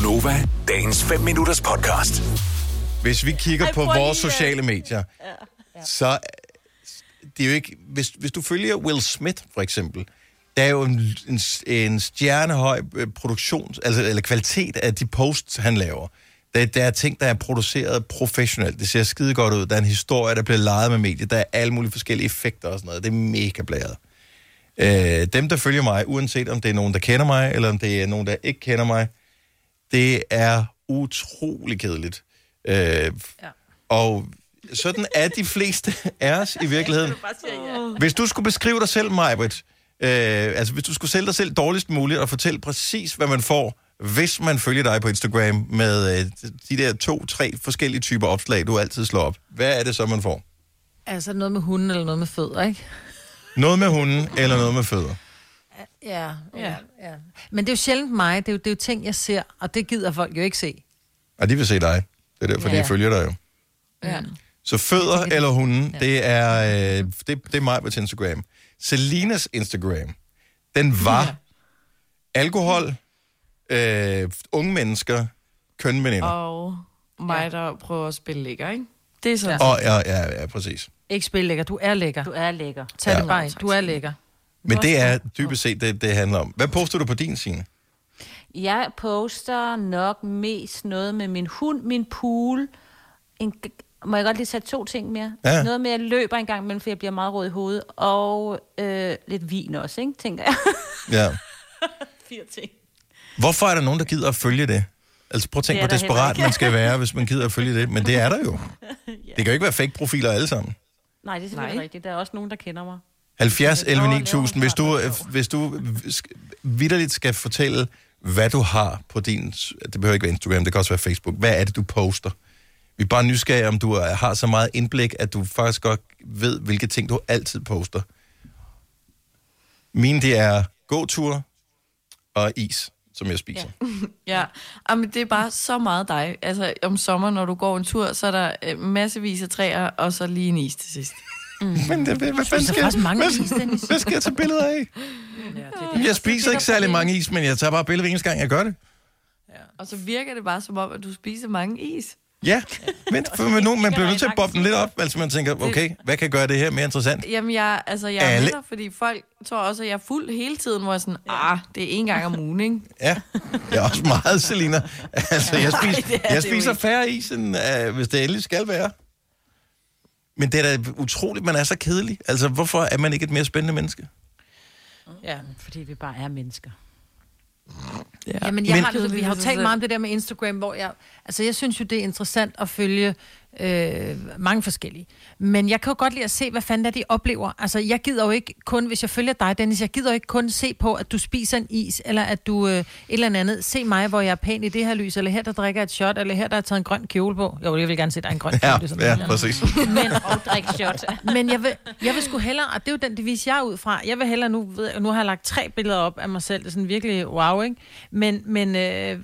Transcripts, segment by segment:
Gunova, dagens 5 minutters podcast. Hvis vi kigger Ej, på vores lige sociale medier, så det er jo ikke... Hvis, hvis du følger Will Smith, for eksempel, der er jo en, en, en stjernehøj øh, produktion, altså, eller kvalitet af de posts, han laver. Der, der er ting, der er produceret professionelt. Det ser skide godt ud. Der er en historie, der bliver lejet med medier. Der er alle mulige forskellige effekter og sådan noget. Det er mega blæret. Øh, dem, der følger mig, uanset om det er nogen, der kender mig, eller om det er nogen, der ikke kender mig, det er utrolig kedeligt. Øh, ja. Og sådan er de fleste af os i virkeligheden. Hvis du skulle beskrive dig selv, Majbrit, øh, altså hvis du skulle sælge dig selv dårligst muligt og fortælle præcis, hvad man får, hvis man følger dig på Instagram med øh, de der to, tre forskellige typer opslag, du altid slår op, hvad er det så, man får? Altså noget med hunden eller noget med fødder, ikke? Noget med hunden eller noget med fødder? Ja, ja, ja. Men det er jo sjældent mig. Det er jo, det er jo ting, jeg ser, og det gider folk jo ikke se. Og de vil se dig. Det er derfor, ja. De følger dig jo. Ja. Så fødder eller hunden, ja. det er øh, det, det er mig på Instagram. Selinas Instagram, den var ja. alkohol, øh, unge mennesker, kønveninder. Og mig, der prøver at spille lækker, ikke? Det er så. Ja. Og ja, ja, ja, præcis. Ikke spil lækker. Du er lækker. Du er lækker. Tag Ja. det bare ind. Du er lækker. Men det er dybest set det, det handler om. Hvad poster du på din scene? Jeg poster nok mest noget med min hund, min pool. En, må jeg godt lige sætte to ting mere? Ja. Noget med, at jeg løber en gang imellem, for jeg bliver meget rød i hovedet. Og øh, lidt vin også, ikke? tænker jeg. Ja. Fire ting. Hvorfor er der nogen, der gider at følge det? Altså prøv at tænke, hvor desperat man skal være, hvis man gider at følge det. Men det er der jo. Det kan jo ikke være fake-profiler alle sammen. Nej, det er selvfølgelig Nej. rigtigt. Der er også nogen, der kender mig. 70 11 Nå, 9000, laver hvis du, hvis du vidderligt skal fortælle, hvad du har på din... Det behøver ikke være Instagram, det kan også være Facebook. Hvad er det, du poster? Vi er bare nysgerrige, om du har så meget indblik, at du faktisk godt ved, hvilke ting du altid poster. Mine, det er gåtur og is, som jeg spiser. Ja, Jamen, det er bare så meget dig. Altså, om sommeren, når du går en tur, så er der øh, massevis af træer, og så lige en is til sidst. Men det, hvad, hvad, spiser skal, faktisk mange hvad, is, Dennis. hvad skal jeg tage billeder af? Jeg spiser ikke særlig mange is, men jeg tager bare billeder hver eneste gang, jeg gør det. Og så virker det bare som om, at du spiser mange is. Ja, men, for, men nu, man bliver nødt til at boppe den lidt op, altså man tænker, okay, hvad kan gøre det her mere interessant? Jamen, jeg, altså, jeg er Alle- fordi folk tror også, at jeg er fuld hele tiden, hvor jeg er sådan, ah, det er en gang om ugen, ikke? Ja, jeg er også meget, Selina. Altså, jeg, spiser, det er jeg det spiser færre is, end, uh, hvis det endelig skal være. Men det er da utroligt, man er så kedelig. Altså, hvorfor er man ikke et mere spændende menneske? Ja. Fordi vi bare er mennesker. Ja. Jamen, jeg Men- har, vi har jo talt meget om det der med Instagram, hvor jeg... Altså, jeg synes jo, det er interessant at følge øh, mange forskellige. Men jeg kan jo godt lide at se, hvad fanden er de oplever. Altså, jeg gider jo ikke kun, hvis jeg følger dig, Dennis, jeg gider jo ikke kun se på, at du spiser en is, eller at du øh, et eller andet, se mig, hvor jeg er pæn i det her lys, eller her, der drikker et shot, eller her, der er taget en grøn kjole på. Jo, jeg vil gerne se dig en grøn Ja, kjole. sådan ja, noget. præcis. Men og drik shot. Men jeg vil, jeg vil sgu hellere, og det er jo den devis, jeg er ud fra, jeg vil hellere, nu, ved, nu har jeg lagt tre billeder op af mig selv, det er sådan virkelig wow, ikke? Men, men øh,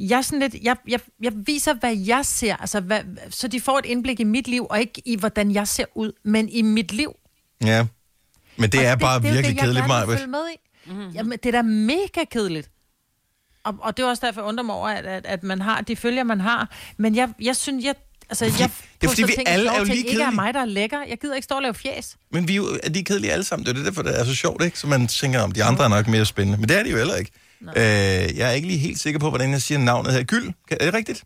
jeg er sådan lidt, jeg, jeg, jeg viser, hvad jeg ser, altså hvad, så de får et indblik i mit liv, og ikke i, hvordan jeg ser ud, men i mit liv. Ja, men det Og er bare det, virkelig det det, kedeligt, Maja. med i. Mm-hmm. Jamen, det er da mega kedeligt. Og, og det er også derfor, jeg undrer mig over, at, at, at man har de følger, man har. Men jeg, jeg synes, jeg... Altså, jeg det er fordi, vi ting, alle er jo ting, lige ikke er kedelige. mig, der er lækker. Jeg gider ikke stå og lave fjes. Men vi er jo er de kedelige alle sammen. Det er det derfor, det er så sjovt, ikke? Så man tænker, om de andre er nok mere spændende. Men det er de jo heller ikke. Øh, jeg er ikke lige helt sikker på, hvordan jeg siger navnet her. Gyld, er det rigtigt?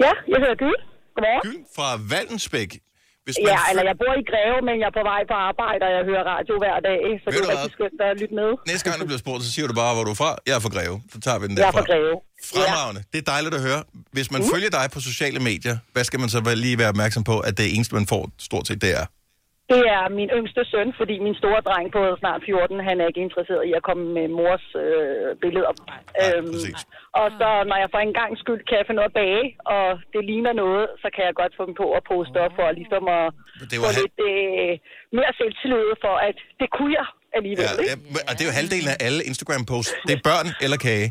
Ja, jeg hedder Gyld. Godmorgen. Gyld fra Valdensbæk. Hvis man Ja, eller jeg bor i Greve, men jeg er på vej på arbejde, og jeg hører radio hver dag, så Ved det er rigtig skønt at lytte med. Næste gang, du bliver spurgt, så siger du bare, hvor du er fra. Jeg er fra Greve. Så tager vi den Jeg er derfra. fra Greve. Fremragende. Det er dejligt at høre. Hvis man følger dig på sociale medier, hvad skal man så lige være opmærksom på, at det eneste, man får stort set, det er? Det er min yngste søn, fordi min store dreng på snart 14, han er ikke interesseret i at komme med mors øh, billeder. Øhm, præcis. og så når jeg for en gang skyld kan finde noget at bage, og det ligner noget, så kan jeg godt få dem på at poste op for ligesom at Det få var hal- lidt øh, mere selvtillid for, at det kunne jeg alligevel. Ja, ikke? ja, og det er jo halvdelen af alle Instagram-posts. Det er børn eller kage.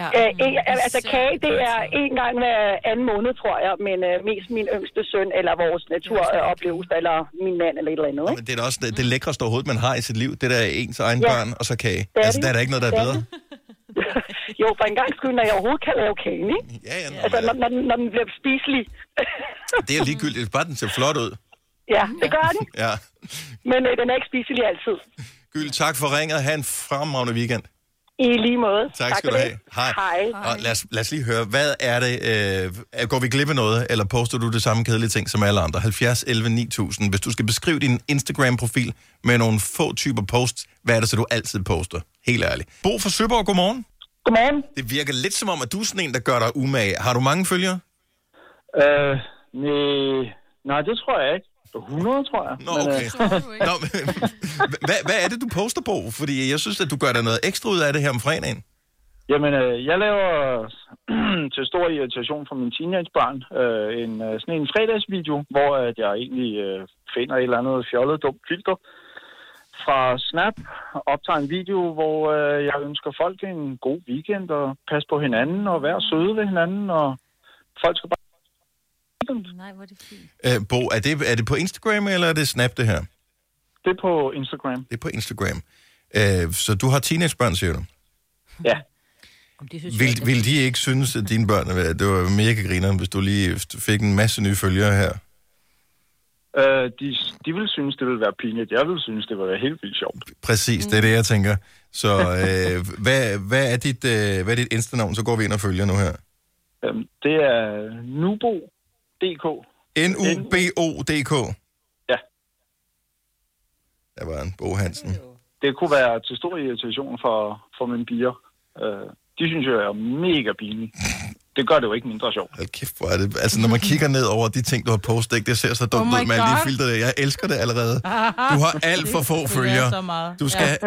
Ja. Øh, ikke, altså kage, det er en gang hver anden måned, tror jeg, men øh, mest min yngste søn, eller vores naturoplevelse, eller min mand, eller et eller andet. Ikke? Men det er også det, det lækreste overhovedet, man har i sit liv. Det der er ens egen Ja. børn, og så kage. er Altså, det. der er der ikke noget, der er Det bedre. jo, for en gang skyld, når jeg overhovedet kan lave kagen, ikke? Ja, ja, nå, Altså, når, men, når, den, når den bliver spiselig. det er ligegyldigt. Bare den ser flot ud. ja, det gør den. Ja. Men øh, den er ikke spiselig altid. Gyld, tak for ringet. Ha' en fremragende weekend. I lige måde. Tak, skal for du det. have. Hej. Hej. Og lad os, lad os lige høre, hvad er det, øh, går vi glip af noget, eller poster du det samme kedelige ting som alle andre? 70, 11, 9000. Hvis du skal beskrive din Instagram-profil med nogle få typer posts, hvad er det så, du altid poster? Helt ærligt. Bo fra Søborg, godmorgen. Godmorgen. Det virker lidt som om, at du er sådan en, der gør dig umage. Har du mange følgere? Øh, nej, nej, det tror jeg ikke. 100, tror jeg. Nå, Men, okay. Nå, men, hvad, hvad er det, du poster på? Fordi jeg synes, at du gør dig noget ekstra ud af det her om fredagen. Jamen, øh, jeg laver til stor irritation for mine teenagebørn øh, en, øh, sådan en fredagsvideo, hvor at jeg egentlig øh, finder et eller andet fjollet dumt filter fra Snap, optager en video, hvor øh, jeg ønsker folk en god weekend og passe på hinanden og være søde ved hinanden, og folk skal bare... Nej, hvor er det fint. Øh, Bo, er det, er det på Instagram, eller er det Snap, det her? Det er på Instagram. Det er på Instagram. Øh, så du har teenagebørn, siger du? Ja. Det synes Vil, vil de ikke synes, at dine børn er- det var mega grineren, hvis du lige fik en masse nye følgere her? Øh, de, de vil synes, det vil være pinligt. Jeg vil synes, det vil være helt vildt sjovt. Præcis, det er det, jeg tænker. Så øh, hvad, hvad, er dit, øh, hvad er dit Insta-navn? Så går vi ind og følger nu her. Øhm, det er nubo.dk. N-U-B-O-D-K. Ja. Der var en Bo Hansen. Det kunne være til stor irritation for, for mine piger. Øh, de synes jo, jeg er mega pinlig. Det gør det jo ikke mindre sjovt. Hold kæft, hvor er det... Altså, når man kigger ned over de ting, du har postet, ikke, det ser så dumt Oh ud med alle de God. filtre der. Jeg elsker det allerede. Du har alt for få Det er følgere. så meget. Du skal...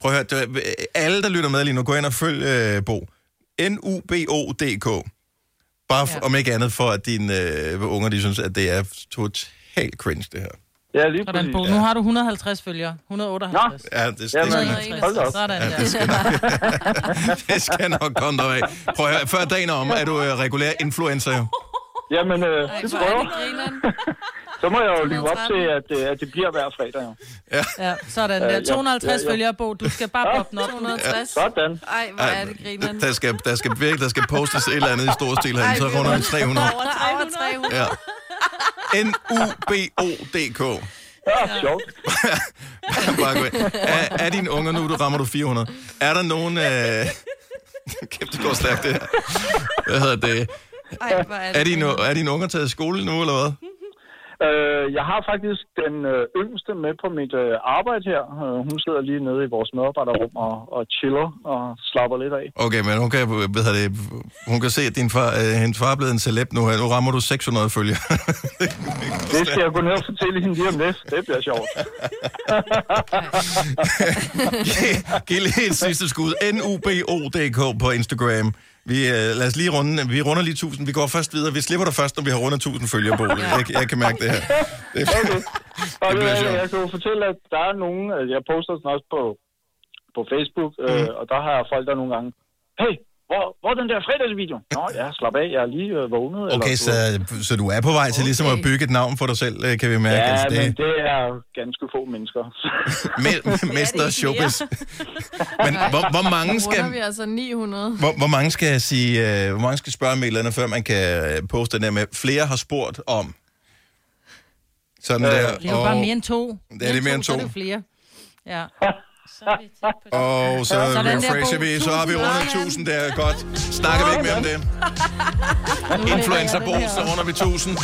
Prøv at høre, alle, der lytter med lige nu, gå ind og følg øh, Bo. N-U-B-O-D-K. Bare for, Ja. ja. om ikke andet for, at dine øh, unger, de synes, at det er totalt cringe, det her. Ja, lige Sådan. Bo. Nu har du 150 følgere. 158. Ja, det, det, Jamen, skal, øh, hold da op. Sådan ja, det, skal nok, det skal nok komme dig af. Prøv at høre, før dagen er om, er du øh, regulær influencer jo. Jamen, øh, det Hvor er prøver. Så må jeg jo leve op til, at, øh, at det bliver hver fredag. Jo. Ja, sådan Ja, der. ja, 250 ja, ja. følgere, Bo. Du skal bare poppe den op. 260. Sådan. Ej, hvor er det grineren. Der skal, der skal virkelig, der skal postes et eller andet i stor stil herinde, så runder vi 300. Over 300. Ja. N-U-B-O-D-K. Ja, sjovt. Bare gå ind. Er, er dine unger nu, du rammer du 400? Er der nogen... Øh... Kæft, det går stærkt, det her. Hvad hedder det? Ej, er det Er dine, er dine unger taget i skole nu, eller hvad? Øh, jeg har faktisk den øh, yngste med på mit øh, arbejde her. Øh, hun sidder lige nede i vores medarbejderrum og, og chiller og slapper lidt af. Okay, men hun kan, hedder det, hun kan se, at din far, øh, hendes far er blevet en celeb nu her. Nu rammer du 600 følgere. Det skal jeg gå ned og fortælle hende lige om lidt. Det bliver sjovt. Giv- Giv lige et sidste skud. N-U-B-O-D-K på Instagram. Vi, øh, lad os lige runde, vi runder lige 1000. Vi går først videre. Vi slipper dig først, når vi har rundet 1000 følgere på. Jeg, jeg kan mærke det her. Det, Okay. Og Det bliver jeg, sjovt. jeg kan jo fortælle, at der er nogen, altså, jeg poster sådan også på, på Facebook, Mhm. øh, og der har jeg folk, der nogle gange, hey, hvor, hvor er den der fredagsvideo? Nå, ja, slap af, jeg er lige øh, vågnet. okay, så, så du er på vej til ligesom at bygge et navn for dig selv, øh, kan vi mærke. Ja, Altså, men det det er ganske få mennesker. me- Mester Showbiz. Men hvor, hvor mange skal... vi altså 900. Hvor, hvor mange skal jeg sige, øh, hvor mange skal spørge om et eller andet, før man kan øh, poste den der med, flere har spurgt om. Sådan Øh, der. Det er jo bare mere end to. Ja, det er mere end Så er to. det flere. Ja. Så er vi tæt på det. Og så Sådan der, refresher Bo. vi, så har vi Tusind rundet tak. 1000, det er godt. Snakker vi ikke mere om det. Influencer Bo, så runder vi 1000.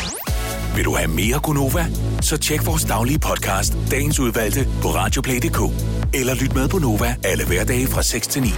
Vil du have mere Gunova? Så tjek vores daglige podcast, dagens udvalgte, på radioplay.dk. Eller lyt med på Nova alle hverdage fra 6 til 9.